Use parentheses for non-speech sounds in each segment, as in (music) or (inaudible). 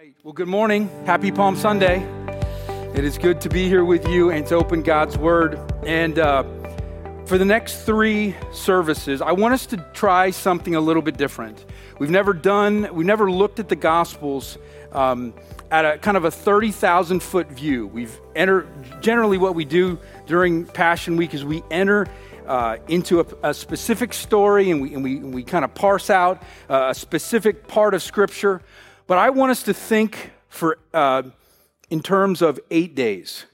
right. Well, good morning. Happy Palm Sunday. It is good to be here with you and to open God's Word. And uh, for the next three services, I want us to try something a little bit different. We've never done, we've never looked at the Gospels um, at a kind of a 30,000 foot view. We've entered, generally, what we do during Passion Week is we enter uh, into a, a, specific story and we, and we, and we kind of parse out uh, a specific part of Scripture. But I want us to think for uh, in terms of eight days.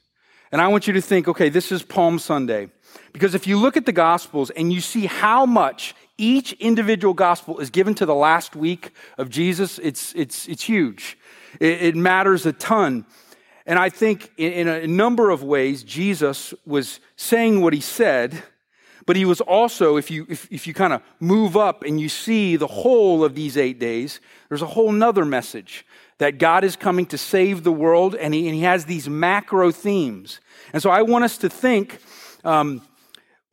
And I want you to think, okay, this is Palm Sunday. Because if you look at the Gospels and you see how much each individual gospel is given to the last week of Jesus, it's, it's, it's huge. It, it matters a ton. And I think in, in a number of ways, Jesus was saying what he said but he was also, if you, if, if you kind of move up and you see the whole of these eight days, there's a whole nother message that God is coming to save the world, and he, and he has these macro themes. And so I want us to think um,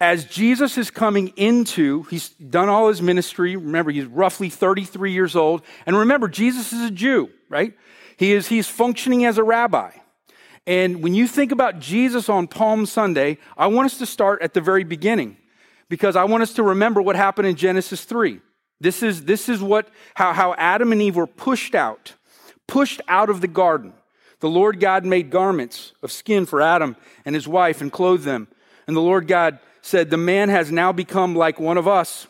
as Jesus is coming into, he's done all his ministry. Remember, he's roughly 33 years old. And remember, Jesus is a Jew, right? He is, he's functioning as a rabbi. And when you think about Jesus on Palm Sunday, I want us to start at the very beginning because I want us to remember what happened in Genesis 3. This is, this is what, how, how Adam and Eve were pushed out, pushed out of the garden. The Lord God made garments of skin for Adam and his wife and clothed them. And the Lord God said, The man has now become like one of us,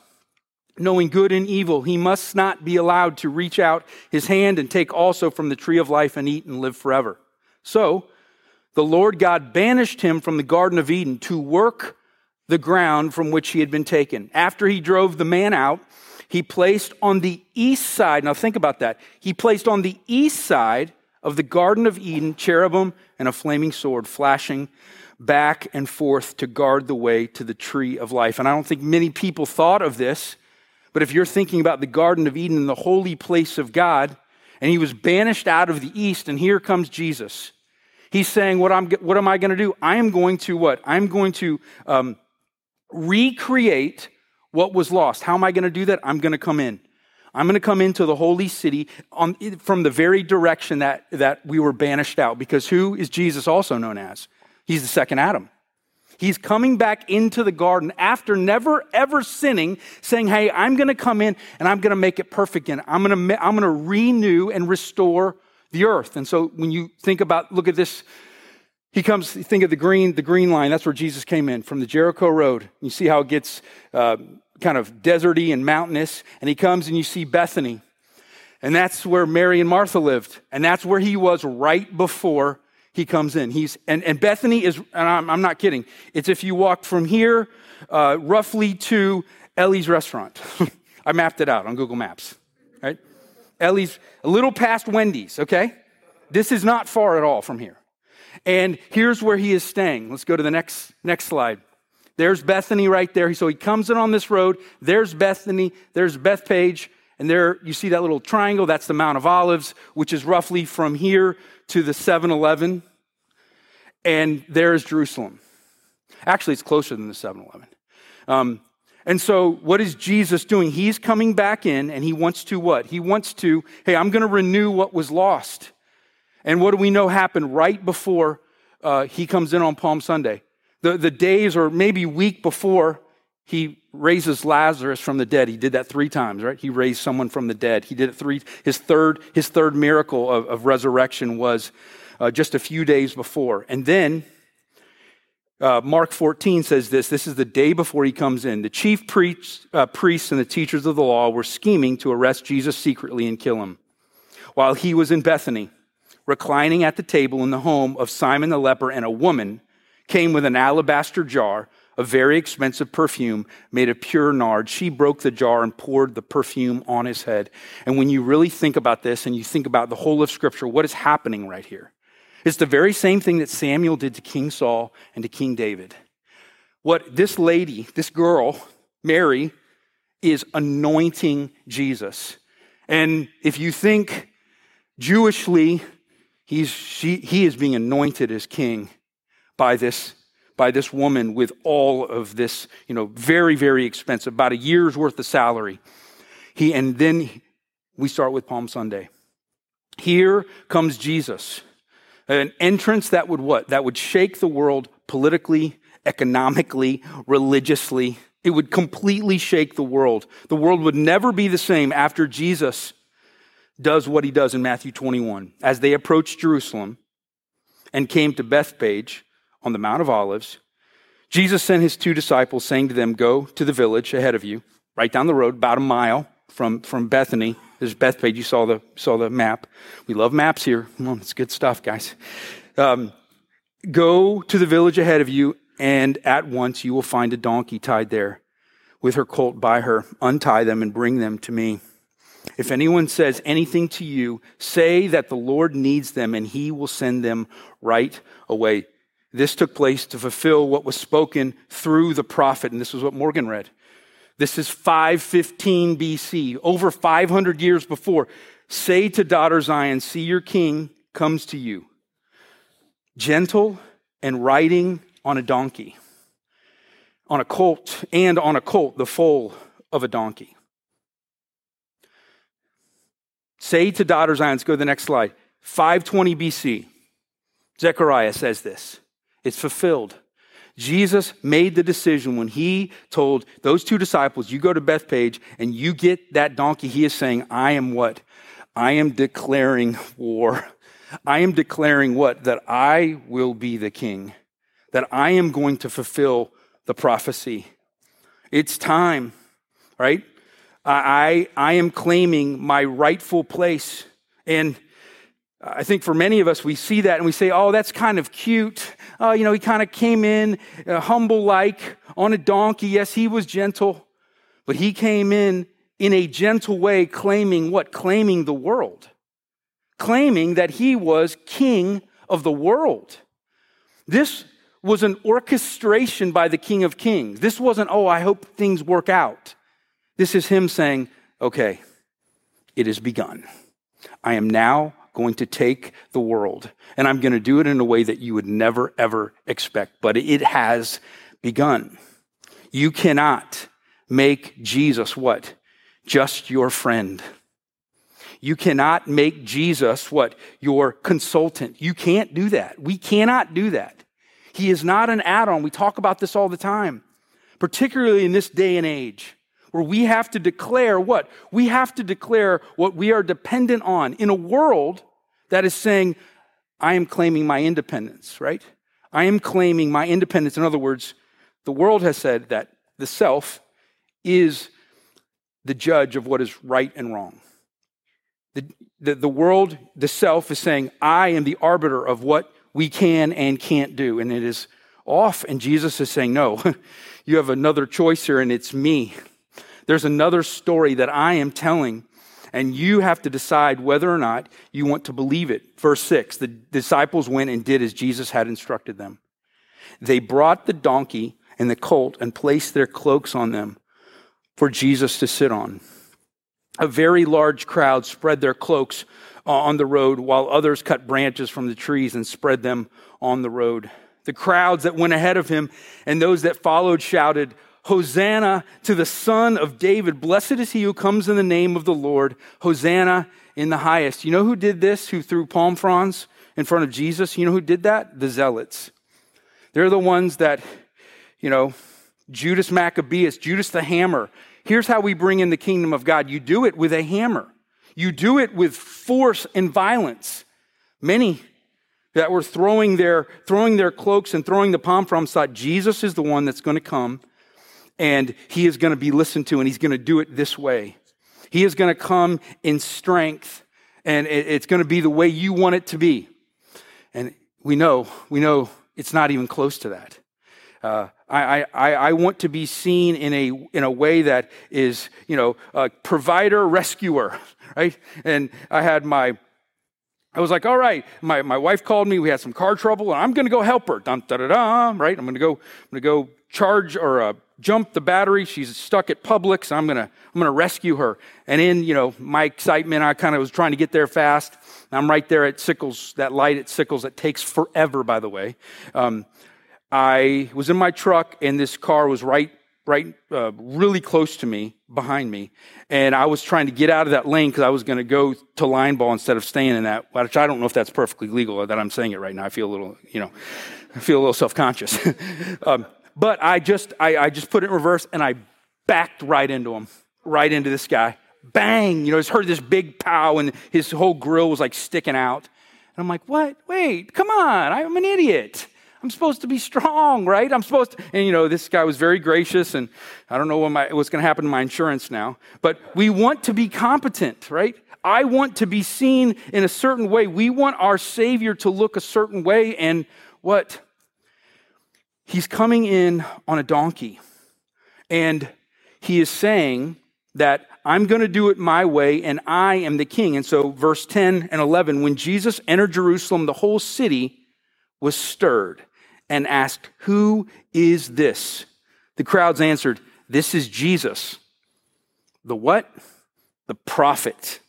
knowing good and evil. He must not be allowed to reach out his hand and take also from the tree of life and eat and live forever. So the Lord God banished him from the Garden of Eden to work the ground from which he had been taken. After he drove the man out, he placed on the east side, now think about that. He placed on the east side of the Garden of Eden cherubim and a flaming sword flashing back and forth to guard the way to the tree of life. And I don't think many people thought of this, but if you're thinking about the Garden of Eden, and the holy place of God, and he was banished out of the east, and here comes Jesus. He's saying, What, I'm, what am I going to do? I am going to what? I'm going to um, recreate what was lost. How am I going to do that? I'm going to come in. I'm going to come into the holy city on, from the very direction that, that we were banished out. Because who is Jesus also known as? He's the second Adam. He's coming back into the garden after never ever sinning, saying, Hey, I'm going to come in and I'm going to make it perfect again. I'm going to, I'm going to renew and restore the earth. And so when you think about, look at this he comes, think of the green, the green line. That's where Jesus came in from the Jericho Road. You see how it gets uh, kind of deserty and mountainous. And he comes and you see Bethany. And that's where Mary and Martha lived. And that's where he was right before he comes in. He's, and, and Bethany is, and I'm, I'm not kidding, it's if you walk from here uh, roughly to Ellie's restaurant. (laughs) I mapped it out on Google Maps, right? Ellie's, a little past Wendy's, okay? This is not far at all from here. And here's where he is staying. Let's go to the next, next slide. There's Bethany right there. So he comes in on this road. There's Bethany. There's Bethphage. And there you see that little triangle. That's the Mount of Olives, which is roughly from here to the 7 Eleven. And there's Jerusalem. Actually, it's closer than the 7 Eleven. Um, and so, what is Jesus doing? He's coming back in and he wants to what? He wants to, hey, I'm going to renew what was lost. And what do we know happened right before uh, he comes in on Palm Sunday? The, the days or maybe week before he raises Lazarus from the dead. He did that three times, right? He raised someone from the dead. He did it three. His third, his third miracle of, of resurrection was uh, just a few days before. And then uh, Mark 14 says this this is the day before he comes in. The chief priests, uh, priests and the teachers of the law were scheming to arrest Jesus secretly and kill him while he was in Bethany reclining at the table in the home of Simon the leper, and a woman came with an alabaster jar of very expensive perfume made of pure nard. She broke the jar and poured the perfume on his head. And when you really think about this and you think about the whole of Scripture, what is happening right here? It's the very same thing that Samuel did to King Saul and to King David. What this lady, this girl, Mary, is anointing Jesus. And if you think Jewishly, He's, she, he is being anointed as king by this, by this woman with all of this, you know, very, very expensive, about a year's worth of salary. He, and then we start with Palm Sunday. Here comes Jesus. An entrance that would what? That would shake the world politically, economically, religiously. It would completely shake the world. The world would never be the same after Jesus does what he does in Matthew 21. As they approached Jerusalem and came to Bethphage on the Mount of Olives, Jesus sent his two disciples, saying to them, Go to the village ahead of you, right down the road, about a mile from, from Bethany. There's Bethphage. You saw the, saw the map. We love maps here. Well, it's good stuff, guys. Um, go to the village ahead of you, and at once you will find a donkey tied there with her colt by her. Untie them and bring them to me. If anyone says anything to you, say that the Lord needs them and he will send them right away. This took place to fulfill what was spoken through the prophet, and this was what Morgan read. This is 515 BC, over 500 years before. Say to daughter Zion, see your king comes to you, gentle and riding on a donkey, on a colt, and on a colt, the foal of a donkey. Say to daughter Zion, let's go to the next slide. 520 BC, Zechariah says this. It's fulfilled. Jesus made the decision when he told those two disciples, You go to Bethphage and you get that donkey. He is saying, I am what? I am declaring war. I am declaring what? That I will be the king, that I am going to fulfill the prophecy. It's time, right? I, I am claiming my rightful place. And I think for many of us, we see that and we say, oh, that's kind of cute. Uh, you know, he kind of came in uh, humble like on a donkey. Yes, he was gentle, but he came in in a gentle way, claiming what? Claiming the world, claiming that he was king of the world. This was an orchestration by the King of Kings. This wasn't, oh, I hope things work out. This is him saying, okay, it has begun. I am now going to take the world and I'm going to do it in a way that you would never, ever expect. But it has begun. You cannot make Jesus what? Just your friend. You cannot make Jesus what? Your consultant. You can't do that. We cannot do that. He is not an add on. We talk about this all the time, particularly in this day and age where we have to declare what? We have to declare what we are dependent on in a world that is saying, I am claiming my independence, right? I am claiming my independence. In other words, the world has said that the self is the judge of what is right and wrong. The, the, the world, the self, is saying, I am the arbiter of what we can and can't do. And it is off. And Jesus is saying, No, (laughs) you have another choice here, and it's me. There's another story that I am telling, and you have to decide whether or not you want to believe it. Verse 6 The disciples went and did as Jesus had instructed them. They brought the donkey and the colt and placed their cloaks on them for Jesus to sit on. A very large crowd spread their cloaks uh, on the road, while others cut branches from the trees and spread them on the road. The crowds that went ahead of him and those that followed shouted, Hosanna to the Son of David. Blessed is he who comes in the name of the Lord. Hosanna in the highest. You know who did this? Who threw palm fronds in front of Jesus? You know who did that? The zealots. They're the ones that, you know, Judas Maccabeus, Judas the hammer. Here's how we bring in the kingdom of God you do it with a hammer, you do it with force and violence. Many that were throwing their, throwing their cloaks and throwing the palm fronds thought Jesus is the one that's going to come and he is going to be listened to and he's going to do it this way. He is going to come in strength and it's going to be the way you want it to be. And we know, we know it's not even close to that. Uh, I, I, I want to be seen in a, in a way that is, you know, a provider, rescuer, (laughs) right? And I had my, I was like, all right, my, my wife called me. We had some car trouble, and I'm going to go help her. Dun, da, da, da, right? I'm going to go, I'm going to go charge or uh, jump the battery. She's stuck at Publix. I'm gonna I'm gonna rescue her. And in you know my excitement, I kind of was trying to get there fast. I'm right there at Sickles, that light at Sickles that takes forever, by the way. Um, I was in my truck, and this car was right right uh, really close to me, behind me, and I was trying to get out of that lane because I was going to go to line ball instead of staying in that, which I don't know if that's perfectly legal that I'm saying it right now. I feel a little, you know, I feel a little self-conscious. (laughs) um, but I just, I, I just put it in reverse and I backed right into him, right into this guy. Bang! You know, I heard this big pow and his whole grill was like sticking out. And I'm like, what? Wait, come on, I'm an idiot. I'm supposed to be strong, right? I'm supposed to. And, you know, this guy was very gracious, and I don't know what my, what's going to happen to my insurance now. But we want to be competent, right? I want to be seen in a certain way. We want our Savior to look a certain way. And what? He's coming in on a donkey. And he is saying that I'm going to do it my way and I am the king. And so, verse 10 and 11, when Jesus entered Jerusalem, the whole city was stirred and asked, Who is this? The crowds answered, This is Jesus. The what? The prophet.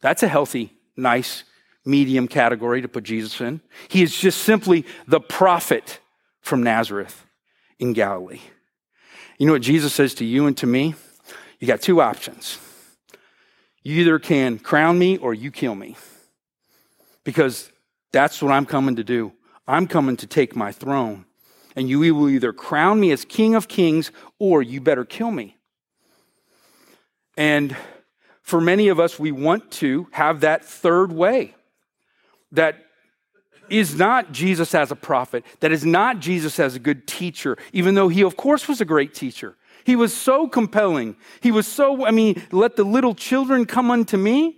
That's a healthy, nice, medium category to put Jesus in. He is just simply the prophet from Nazareth in Galilee. You know what Jesus says to you and to me? You got two options. You either can crown me or you kill me. Because that's what I'm coming to do. I'm coming to take my throne. And you will either crown me as King of Kings or you better kill me. And for many of us, we want to have that third way that is not Jesus as a prophet, that is not Jesus as a good teacher, even though he, of course, was a great teacher. He was so compelling. He was so, I mean, let the little children come unto me.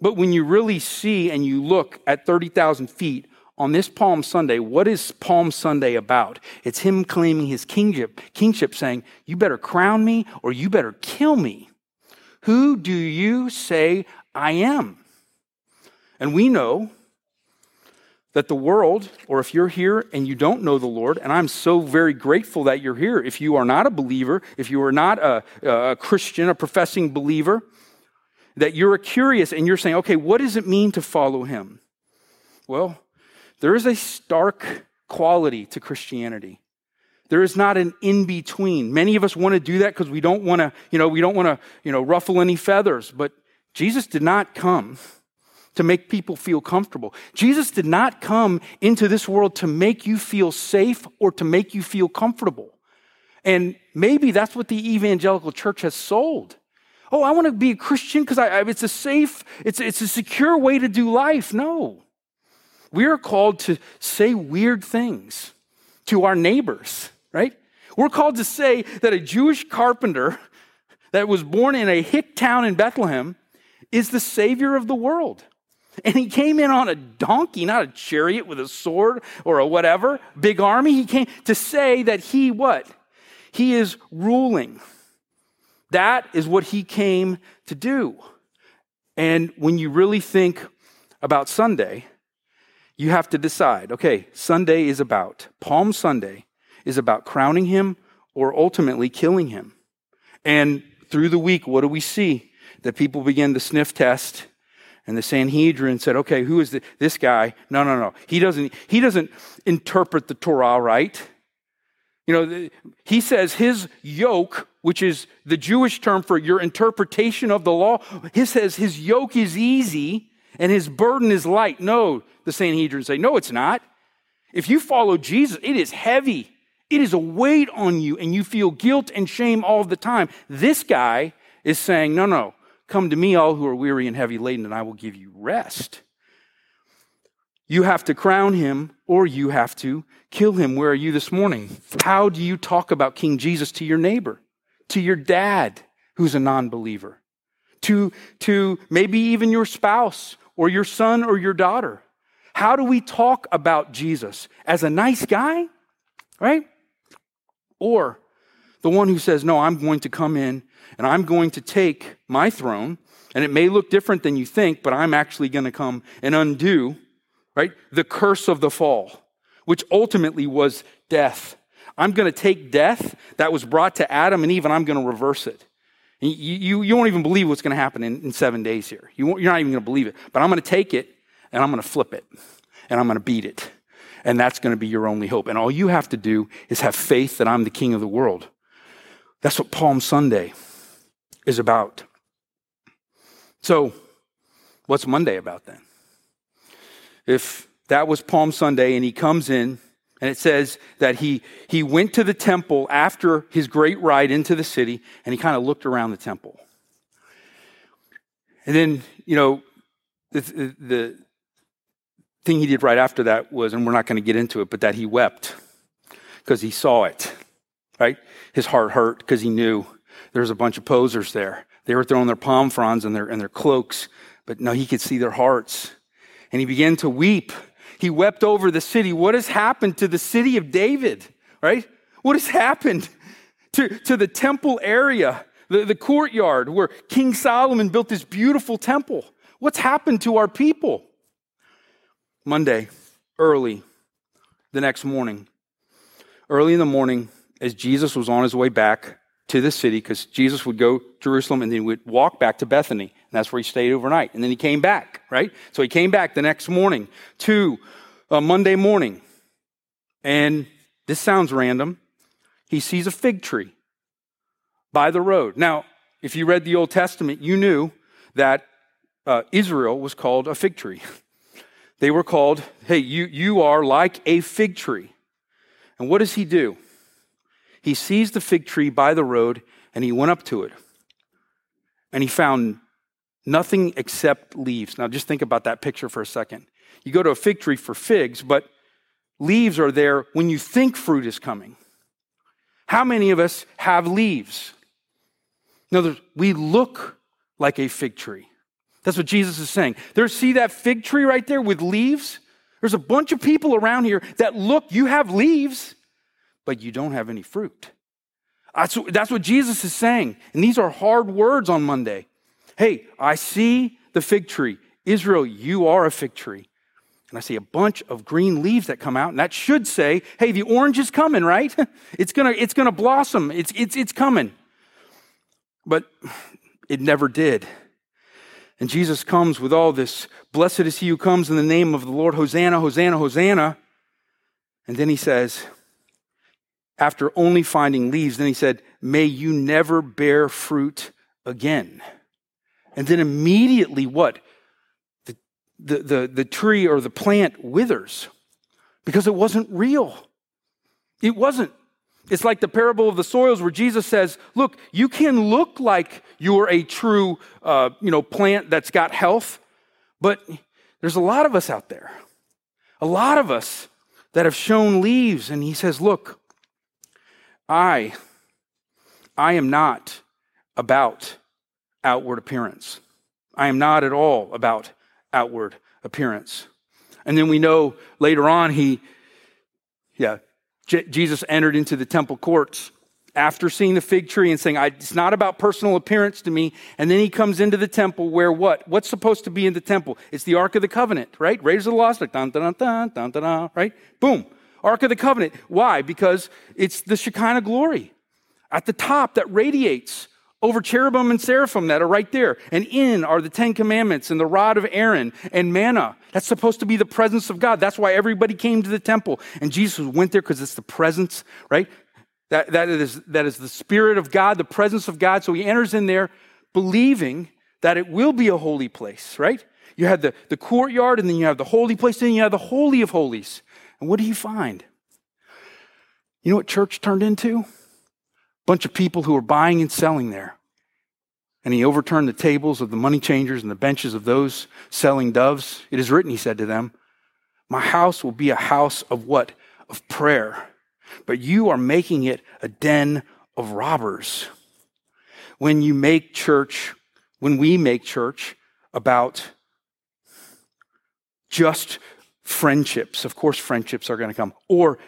But when you really see and you look at 30,000 feet on this Palm Sunday, what is Palm Sunday about? It's him claiming his kingship, kingship saying, You better crown me or you better kill me. Who do you say I am? And we know that the world, or if you're here and you don't know the Lord, and I'm so very grateful that you're here. If you are not a believer, if you are not a, a Christian, a professing believer, that you're curious and you're saying, okay, what does it mean to follow him? Well, there is a stark quality to Christianity. There is not an in between. Many of us want to do that because we don't want to, you know, we don't want to, you know, ruffle any feathers. But Jesus did not come to make people feel comfortable. Jesus did not come into this world to make you feel safe or to make you feel comfortable. And maybe that's what the evangelical church has sold. Oh, I want to be a Christian because it's a safe, it's, it's a secure way to do life. No. We are called to say weird things to our neighbors, right? We're called to say that a Jewish carpenter that was born in a hick town in Bethlehem is the savior of the world. (laughs) And he came in on a donkey, not a chariot with a sword or a whatever, big army. He came to say that he what? He is ruling. That is what he came to do. And when you really think about Sunday, you have to decide okay, Sunday is about, Palm Sunday is about crowning him or ultimately killing him. And through the week, what do we see? That people begin to sniff test and the Sanhedrin said, okay, who is the, this guy? No, no, no. He doesn't, he doesn't interpret the Torah right. You know, he says his yoke, which is the Jewish term for your interpretation of the law, he says his yoke is easy and his burden is light. No, the Sanhedrin say, no, it's not. If you follow Jesus, it is heavy. It is a weight on you and you feel guilt and shame all the time. This guy is saying, no, no, Come to me, all who are weary and heavy laden, and I will give you rest. You have to crown him or you have to kill him. Where are you this morning? How do you talk about King Jesus to your neighbor, to your dad who's a non believer, to, to maybe even your spouse or your son or your daughter? How do we talk about Jesus? As a nice guy, right? Or the one who says, No, I'm going to come in and I'm going to take my throne, and it may look different than you think, but I'm actually going to come and undo, right, the curse of the fall, which ultimately was death. I'm going to take death that was brought to Adam and Eve, and I'm going to reverse it. You, you, you won't even believe what's going to happen in, in seven days here. You you're not even going to believe it. But I'm going to take it, and I'm going to flip it, and I'm going to beat it. and that's going to be your only hope. And all you have to do is have faith that I'm the king of the world. That's what Palm Sunday is about. So, what's Monday about then? If that was Palm Sunday and he comes in and it says that he, he went to the temple after his great ride into the city and he kind of looked around the temple. And then, you know, the, the thing he did right after that was, and we're not going to get into it, but that he wept because he saw it, right? His heart hurt because he knew there was a bunch of posers there. They were throwing their palm fronds and their, and their cloaks, but no, he could see their hearts. And he began to weep he wept over the city. What has happened to the city of David, right? What has happened to, to the temple area, the, the courtyard where King Solomon built this beautiful temple? What's happened to our people? Monday, early, the next morning, early in the morning, as Jesus was on his way back to the city, because Jesus would go to Jerusalem and then he would walk back to Bethany. And that's where he stayed overnight. And then he came back, right? So he came back the next morning to uh, Monday morning. And this sounds random. He sees a fig tree by the road. Now, if you read the Old Testament, you knew that uh, Israel was called a fig tree. (laughs) They were called, hey, you, you are like a fig tree. And what does he do? He sees the fig tree by the road and he went up to it. And he found nothing except leaves. Now, just think about that picture for a second. You go to a fig tree for figs, but leaves are there when you think fruit is coming. How many of us have leaves? In other words, we look like a fig tree. That's what Jesus is saying. There, see that fig tree right there with leaves? There's a bunch of people around here that look, you have leaves, but you don't have any fruit. That's, that's what Jesus is saying. And these are hard words on Monday. Hey, I see the fig tree. Israel, you are a fig tree. And I see a bunch of green leaves that come out, and that should say, hey, the orange is coming, right? (laughs) It's gonna, it's gonna blossom. It's, it's, it's coming. But it never did. And Jesus comes with all this blessed is he who comes in the name of the Lord, Hosanna, Hosanna, Hosanna. And then he says, after only finding leaves, then he said, May you never bear fruit again. And then immediately, what? The, the, the, the tree or the plant withers because it wasn't real. It wasn't. It's like the parable of the soils where Jesus says, Look, you can look like you're a true uh, you know, plant that's got health, but there's a lot of us out there, a lot of us that have shown leaves. And he says, Look, I, I am not about outward appearance. I am not at all about outward appearance. And then we know later on, he, yeah, J- Jesus entered into the temple courts after seeing the fig tree and saying, It's not about personal appearance to me. And then he comes into the temple where what? What's supposed to be in the temple? It's the Ark of the Covenant, right? Raiders of the Lost Ark, dun, dun, dun, dun, dun, dun, right? Boom. Ark of the Covenant. Why? Because it's the Shekinah glory at the top that radiates over cherubim and seraphim that are right there. And in are the Ten Commandments and the rod of Aaron and manna. That's supposed to be the presence of God. That's why everybody came to the temple. And Jesus went there because it's the presence, right? That, that, is, that is the Spirit of God, the presence of God. So he enters in there believing that it will be a holy place, right? You have the, the courtyard, and then you have the holy place, and then you have the Holy of Holies. And what do you find? You know what church turned into? A bunch of people who were buying and selling there. And he overturned the tables of the money changers and the benches of those selling doves. It is written, he said to them, My house will be a house of what? Of prayer. But you are making it a den of robbers. When you make church, when we make church about just friendships. Of course, friendships are going to come. Or,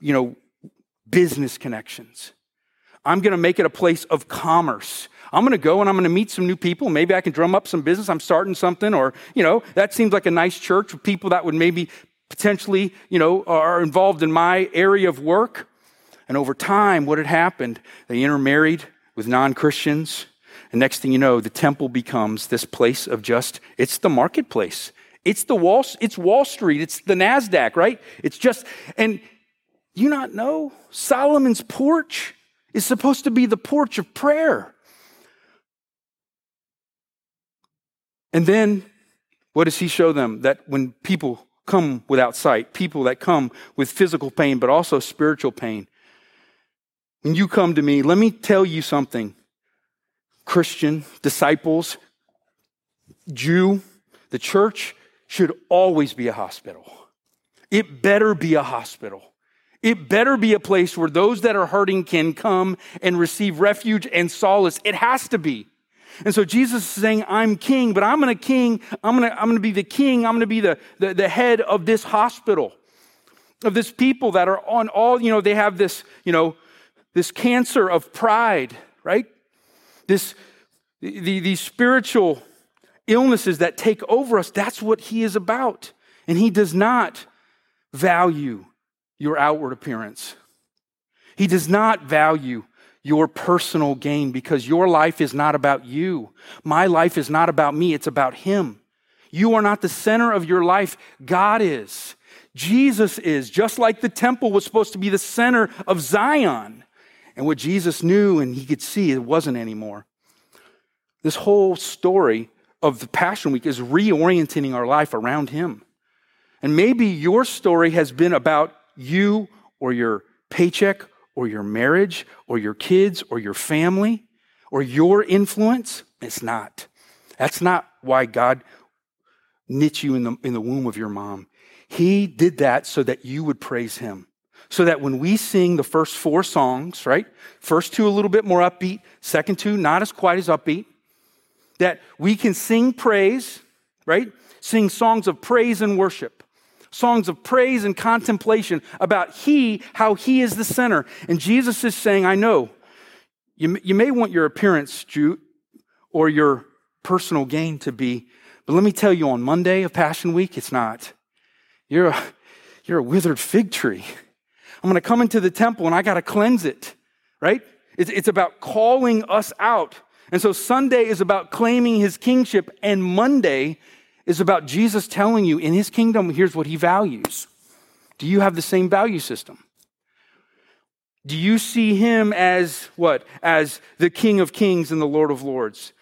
you know, business connections. I'm going to make it a place of commerce. I'm going to go and I'm going to meet some new people. Maybe I can drum up some business. I'm starting something. Or, you know, that seems like a nice church with people that would maybe potentially, you know, are involved in my area of work. And over time, what had happened, they intermarried with non Christians. And next thing you know, the temple becomes this place of just, it's the marketplace. It's the Wall, it's Wall Street, it's the NASDAQ, right? It's just, and you not know Solomon's porch is supposed to be the porch of prayer. And then what does he show them? That when people come without sight, people that come with physical pain, but also spiritual pain, when you come to me, let me tell you something. Christian, disciples, Jew, the church should always be a hospital. It better be a hospital. It better be a place where those that are hurting can come and receive refuge and solace. It has to be. And so Jesus is saying, I'm king, but I'm gonna king, I'm gonna, I'm gonna be the king, I'm gonna be the, the, the head of this hospital, of this people that are on all, you know, they have this, you know, this cancer of pride, right? This the, these spiritual illnesses that take over us, that's what he is about. And he does not value your outward appearance. He does not value your personal gain because your life is not about you. My life is not about me, it's about Him. You are not the center of your life, God is. Jesus is, just like the temple was supposed to be the center of Zion. And what Jesus knew and he could see, it wasn't anymore. This whole story of the Passion Week is reorienting our life around Him. And maybe your story has been about you or your paycheck or your marriage or your kids or your family or your influence. It's not. That's not why God knit you in the, in the womb of your mom. He did that so that you would praise Him. So that when we sing the first four songs, right? First two a little bit more upbeat, second two not as quite as upbeat, that we can sing praise, right? Sing songs of praise and worship songs of praise and contemplation about He, how He is the center. And Jesus is saying, I know you, you may want your appearance, Jew, or your personal gain to be, but let me tell you on Monday of Passion Week, it's not. You're a, you're a withered fig tree. I'm going to come into the temple and I got to cleanse it, right? It's, it's about calling us out. And so Sunday is about claiming his kingship, and Monday is about Jesus telling you in his kingdom, here's what he values. Do you have the same value system? Do you see him as what? As the King of Kings and the Lord of Lords?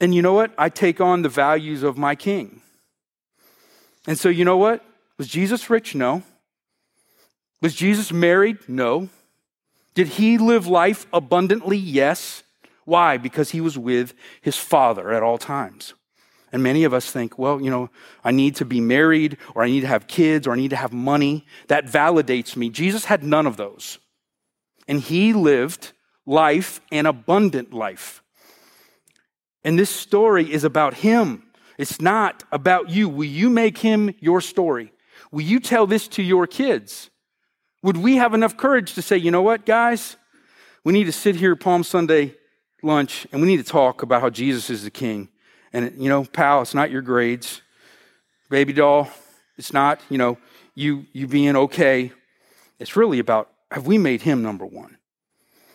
And you know what? I take on the values of my king. And so, you know what? Was Jesus rich? No. Was Jesus married? No. Did he live life abundantly? Yes. Why? Because he was with his Father at all times. And many of us think, well, you know, I need to be married or I need to have kids or I need to have money. That validates me. Jesus had none of those. And he lived life, an abundant life. And this story is about him. It's not about you. Will you make him your story? Will you tell this to your kids? Would we have enough courage to say, you know what, guys? We need to sit here Palm Sunday lunch and we need to talk about how Jesus is the king and, you know, pal, it's not your grades. Baby doll, it's not, you know, you, you being okay. It's really about have we made him number one?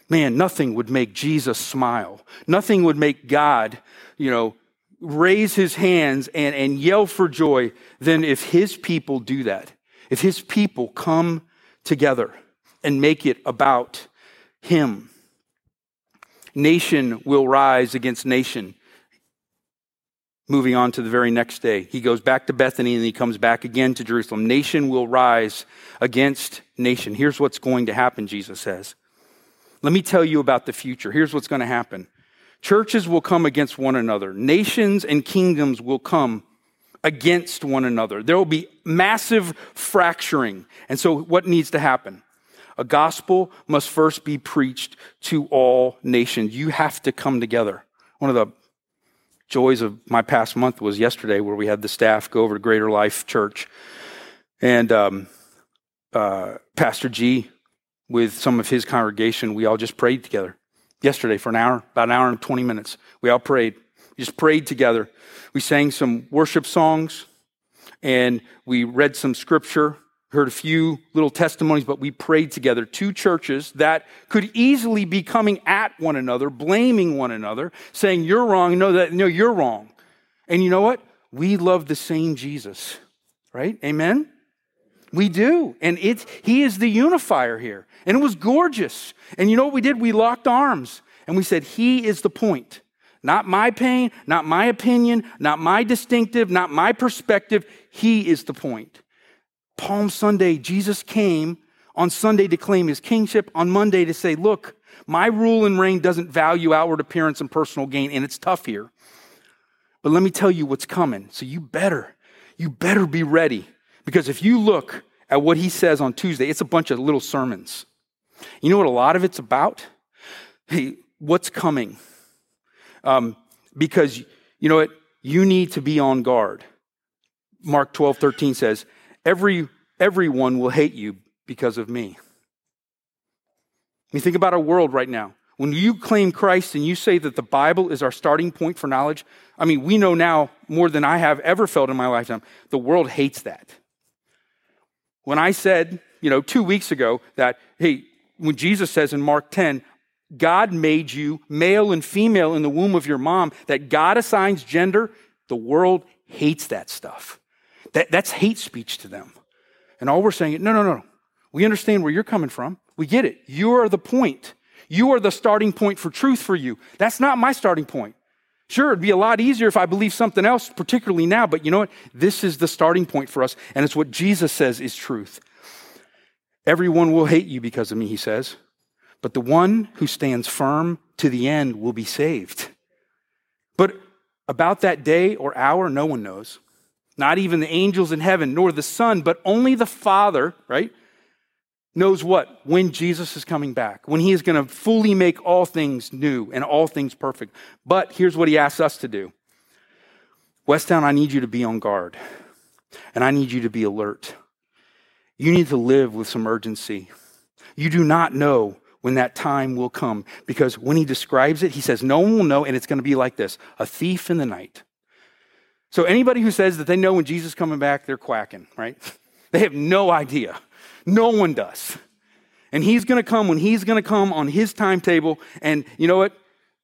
Man, nothing would make Jesus smile. Nothing would make God, you know, raise his hands and, and yell for joy than if his people do that. If his people come together and make it about him. Nation will rise against nation. Moving on to the very next day, he goes back to Bethany and he comes back again to Jerusalem. Nation will rise against nation. Here's what's going to happen, Jesus says. Let me tell you about the future. Here's what's going to happen churches will come against one another, nations and kingdoms will come against one another. There will be massive fracturing. And so, what needs to happen? A gospel must first be preached to all nations. You have to come together. One of the joys of my past month was yesterday where we had the staff go over to Greater Life Church. And um, uh, Pastor G, with some of his congregation, we all just prayed together yesterday for an hour, about an hour and 20 minutes. We all prayed. We just prayed together. We sang some worship songs and we read some scripture heard a few little testimonies, but we prayed together. Two churches that could easily be coming at one another, blaming one another, saying, You're wrong. No, that, no, you're wrong. And you know what? we love the same Jesus, right? Amen? We do. And it's, he is the unifier here. And it was gorgeous. And you know what we did? We locked arms and we said, He is the point. Not my pain, not my opinion, not my distinctive, not my perspective. He is the point. Palm Sunday, Jesus came on Sunday to claim his kingship, on Monday to say, Look, my rule and reign doesn't value outward appearance and personal gain, and it's tough here. But let me tell you what's coming. So you better, you better be ready. Because if you look at what he says on Tuesday, it's a bunch of little sermons. You know what a lot of it's about? Hey, what's coming? Um, because you know what? You need to be on guard. Mark 12, 13 says, Every, everyone will hate you because of me. I mean, think about our world right now. When you claim Christ and you say that the Bible is our starting point for knowledge, I mean, we know now more than I have ever felt in my lifetime. The world hates that. When I said, you know, two weeks ago that, hey, when Jesus says in Mark 10, God made you male and female in the womb of your mom, that God assigns gender, the world hates that stuff. That, that's hate speech to them. And all we're saying, no, no, no. No. We understand where you're coming from. We get it. You are the point. You are the starting point for truth for you. That's not my starting point. Sure, it'd be a lot easier if I believe something else, particularly now, but you know what? This is the starting point for us, and it's what Jesus says is truth. Everyone will hate you because of me, he says, but the one who stands firm to the end will be saved. But about that day or hour, no one knows. Not even the angels in heaven, nor the Son, but only the Father, right? knows what? When Jesus is coming back, when he is going to fully make all things new and all things perfect. But here's what he asks us to do Westtown, I need you to be on guard, and I need you to be alert. You need to live with some urgency. You do not know when that time will come because when he describes it, he says, No one will know, and it's going to be like this a thief in the night. So anybody who says that they know when Jesus is coming back, they're quacking, right? (laughs) They have no idea. No one does. And he's going to come when he's going to come on his timetable. And you know what?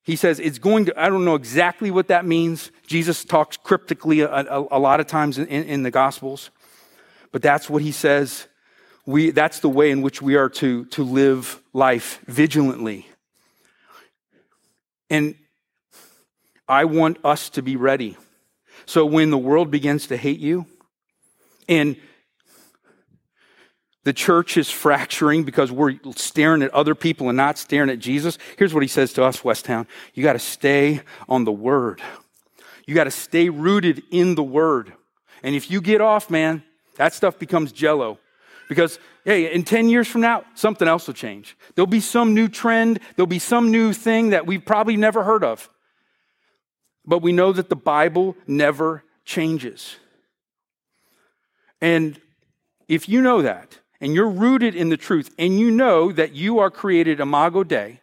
He says it's going to, I don't know exactly what that means. Jesus talks cryptically a, a, a lot of times in, in, the Gospels, but that's what he says. We, that's the way in which we are to, to live life vigilantly. And I want us to be ready. So when the world begins to hate you, and the church is fracturing because we're staring at other people and not staring at Jesus. Here's what he says to us, Westtown. You got to stay on the word. You got to stay rooted in the word. And if you get off, man, that stuff becomes jello. Because, hey, in 10 years from now, something else will change. There'll be some new trend, there'll be some new thing that we've probably never heard of. But we know that the Bible never changes. And if you know that, and you're rooted in the truth and you know that you are created imago Dei,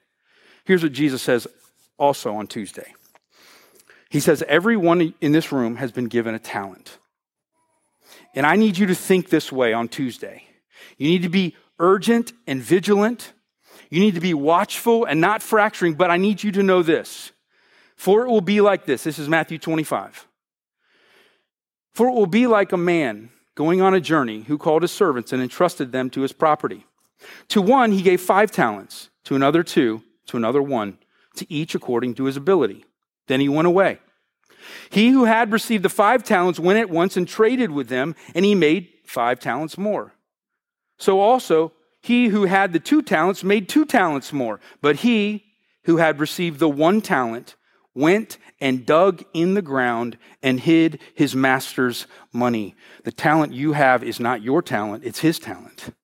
here's what Jesus says also on Tuesday. He says, Everyone in this room has been given a talent. And I need you to think this way on Tuesday. You need to be urgent and vigilant. You need to be watchful and not fracturing, but I need you to know this. For it will be like this. This is Matthew 25. For it will be like a man going on a journey, who called his servants and entrusted them to his property. To one, he gave five talents, to another, two, to another, one, to each according to his ability. Then he went away. He who had received the five talents went at once and traded with them, and he made five talents more. So also, he who had the two talents made two talents more. But he who had received the one talent went and dug in the ground and hid his master's money. The talent you have is not your talent, it's his talent.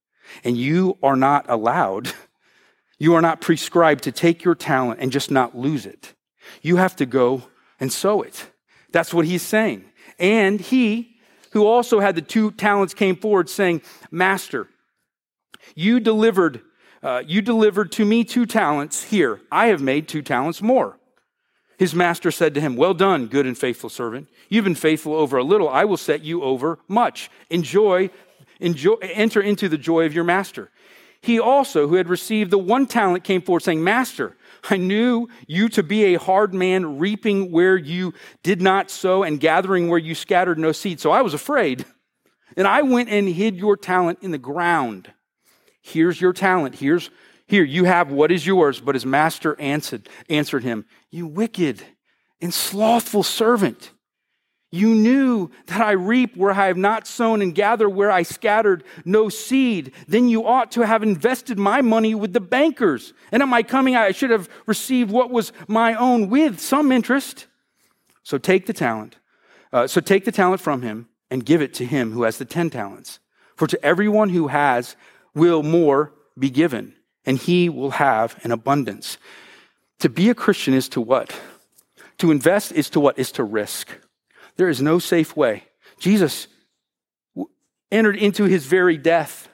And you are not allowed, (laughs) you are not prescribed to take your talent and just not lose it. You have to go and sow it. That's what he's saying. And he, who also had the two talents, came forward saying, Master, you delivered, uh, you delivered to me two talents. Here, I have made two talents more. His master said to him, Well done, good and faithful servant. You've been faithful over a little. I will set you over much. Enjoy, enjoy, enter into the joy of your master. He also, who had received the one talent, came forward saying, Master, I knew you to be a hard man, reaping where you did not sow and gathering where you scattered no seed. So I was afraid. And I went and hid your talent in the ground. Here's your talent. Here's here, you have what is yours. But his master answered, answered him, You wicked and slothful servant. You knew that I reap where I have not sown and gather where I scattered no seed. Then you ought to have invested my money with the bankers. And at my coming, I should have received what was my own with some interest. So take the talent. Uh, so take the talent from him and give it to him who has the ten talents. For to everyone who has will more be given, and he will have an abundance. To be a Christian is to what? To invest is to what? Is to risk. There is no safe way. Jesus entered into his very death.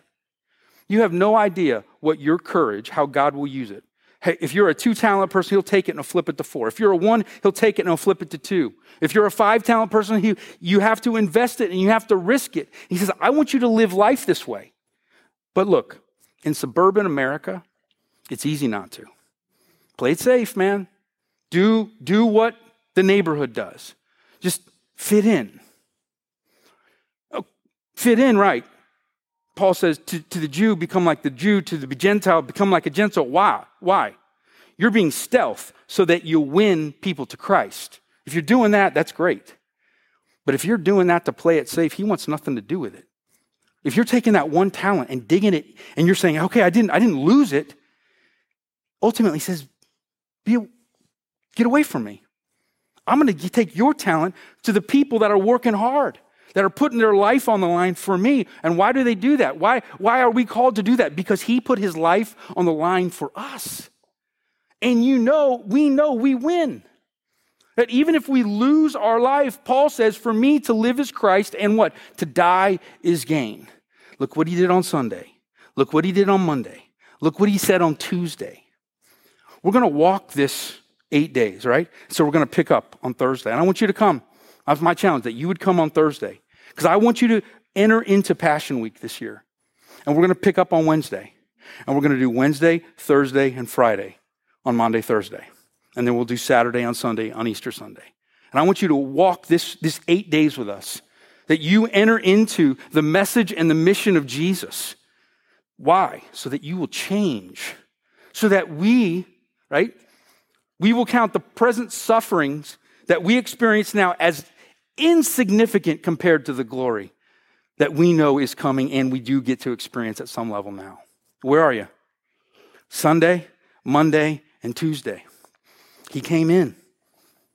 You have no idea what your courage, how God will use it. Hey, if you're a two talent person, he'll take it and he'll flip it to four. If you're a one, he'll take it and he'll flip it to two. If you're a five talent person, he, you have to invest it and you have to risk it. He says, I want you to live life this way. But look, in suburban America, it's easy not to. Play it safe, man. Do, do what the neighborhood does. Just fit in. Oh, fit in, right. Paul says to, to the Jew, become like the Jew, to the Gentile, become like a Gentile. Why? Why? You're being stealth so that you win people to Christ. If you're doing that, that's great. But if you're doing that to play it safe, he wants nothing to do with it. If you're taking that one talent and digging it and you're saying, okay, I didn't, I didn't lose it, ultimately he says, Be, get away from me. I'm going to take your talent to the people that are working hard, that are putting their life on the line for me. And why do they do that? Why, why are we called to do that? Because he put his life on the line for us. And you know, we know we win. That even if we lose our life, Paul says, for me to live is Christ and what? To die is gain. Look what he did on Sunday. Look what he did on Monday. Look what he said on Tuesday. We're going to walk this eight days, right? So we're going to pick up on Thursday. And I want you to come. That's my challenge that you would come on Thursday because I want you to enter into Passion Week this year. And we're going to pick up on Wednesday. And we're going to do Wednesday, Thursday, and Friday on Maundy, Thursday. And then we'll do Saturday on Sunday on Easter Sunday. And I want you to walk this, this eight days with us, that you enter into the message and the mission of Jesus. Why? So that you will change. So that we, right, we will count the present sufferings that we experience now as insignificant compared to the glory that we know is coming and we do get to experience at some level now. Where are you? Sunday, Monday, and Tuesday. He came in,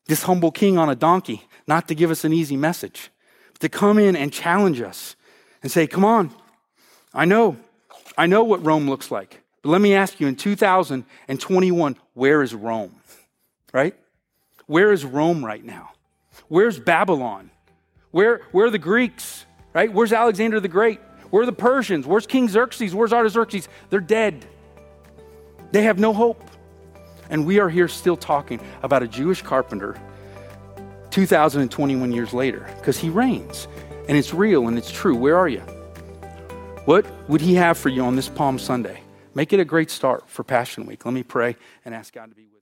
this humble king on a donkey, not to give us an easy message, but to come in and challenge us and say, Come on, I know, I know what Rome looks like. But let me ask you in 2021, where is Rome? right? Where is Rome right now? Where's Babylon? Where, where are the Greeks, right? Where's Alexander the Great? Where are the Persians? Where's King Xerxes? Where's Artaxerxes? They're dead. They have no hope. And we are here still talking about a Jewish carpenter 2021 years later because he reigns and it's real and it's true. Where are you? What would he have for you on this Palm Sunday? Make it a great start for Passion Week. Let me pray and ask God to be with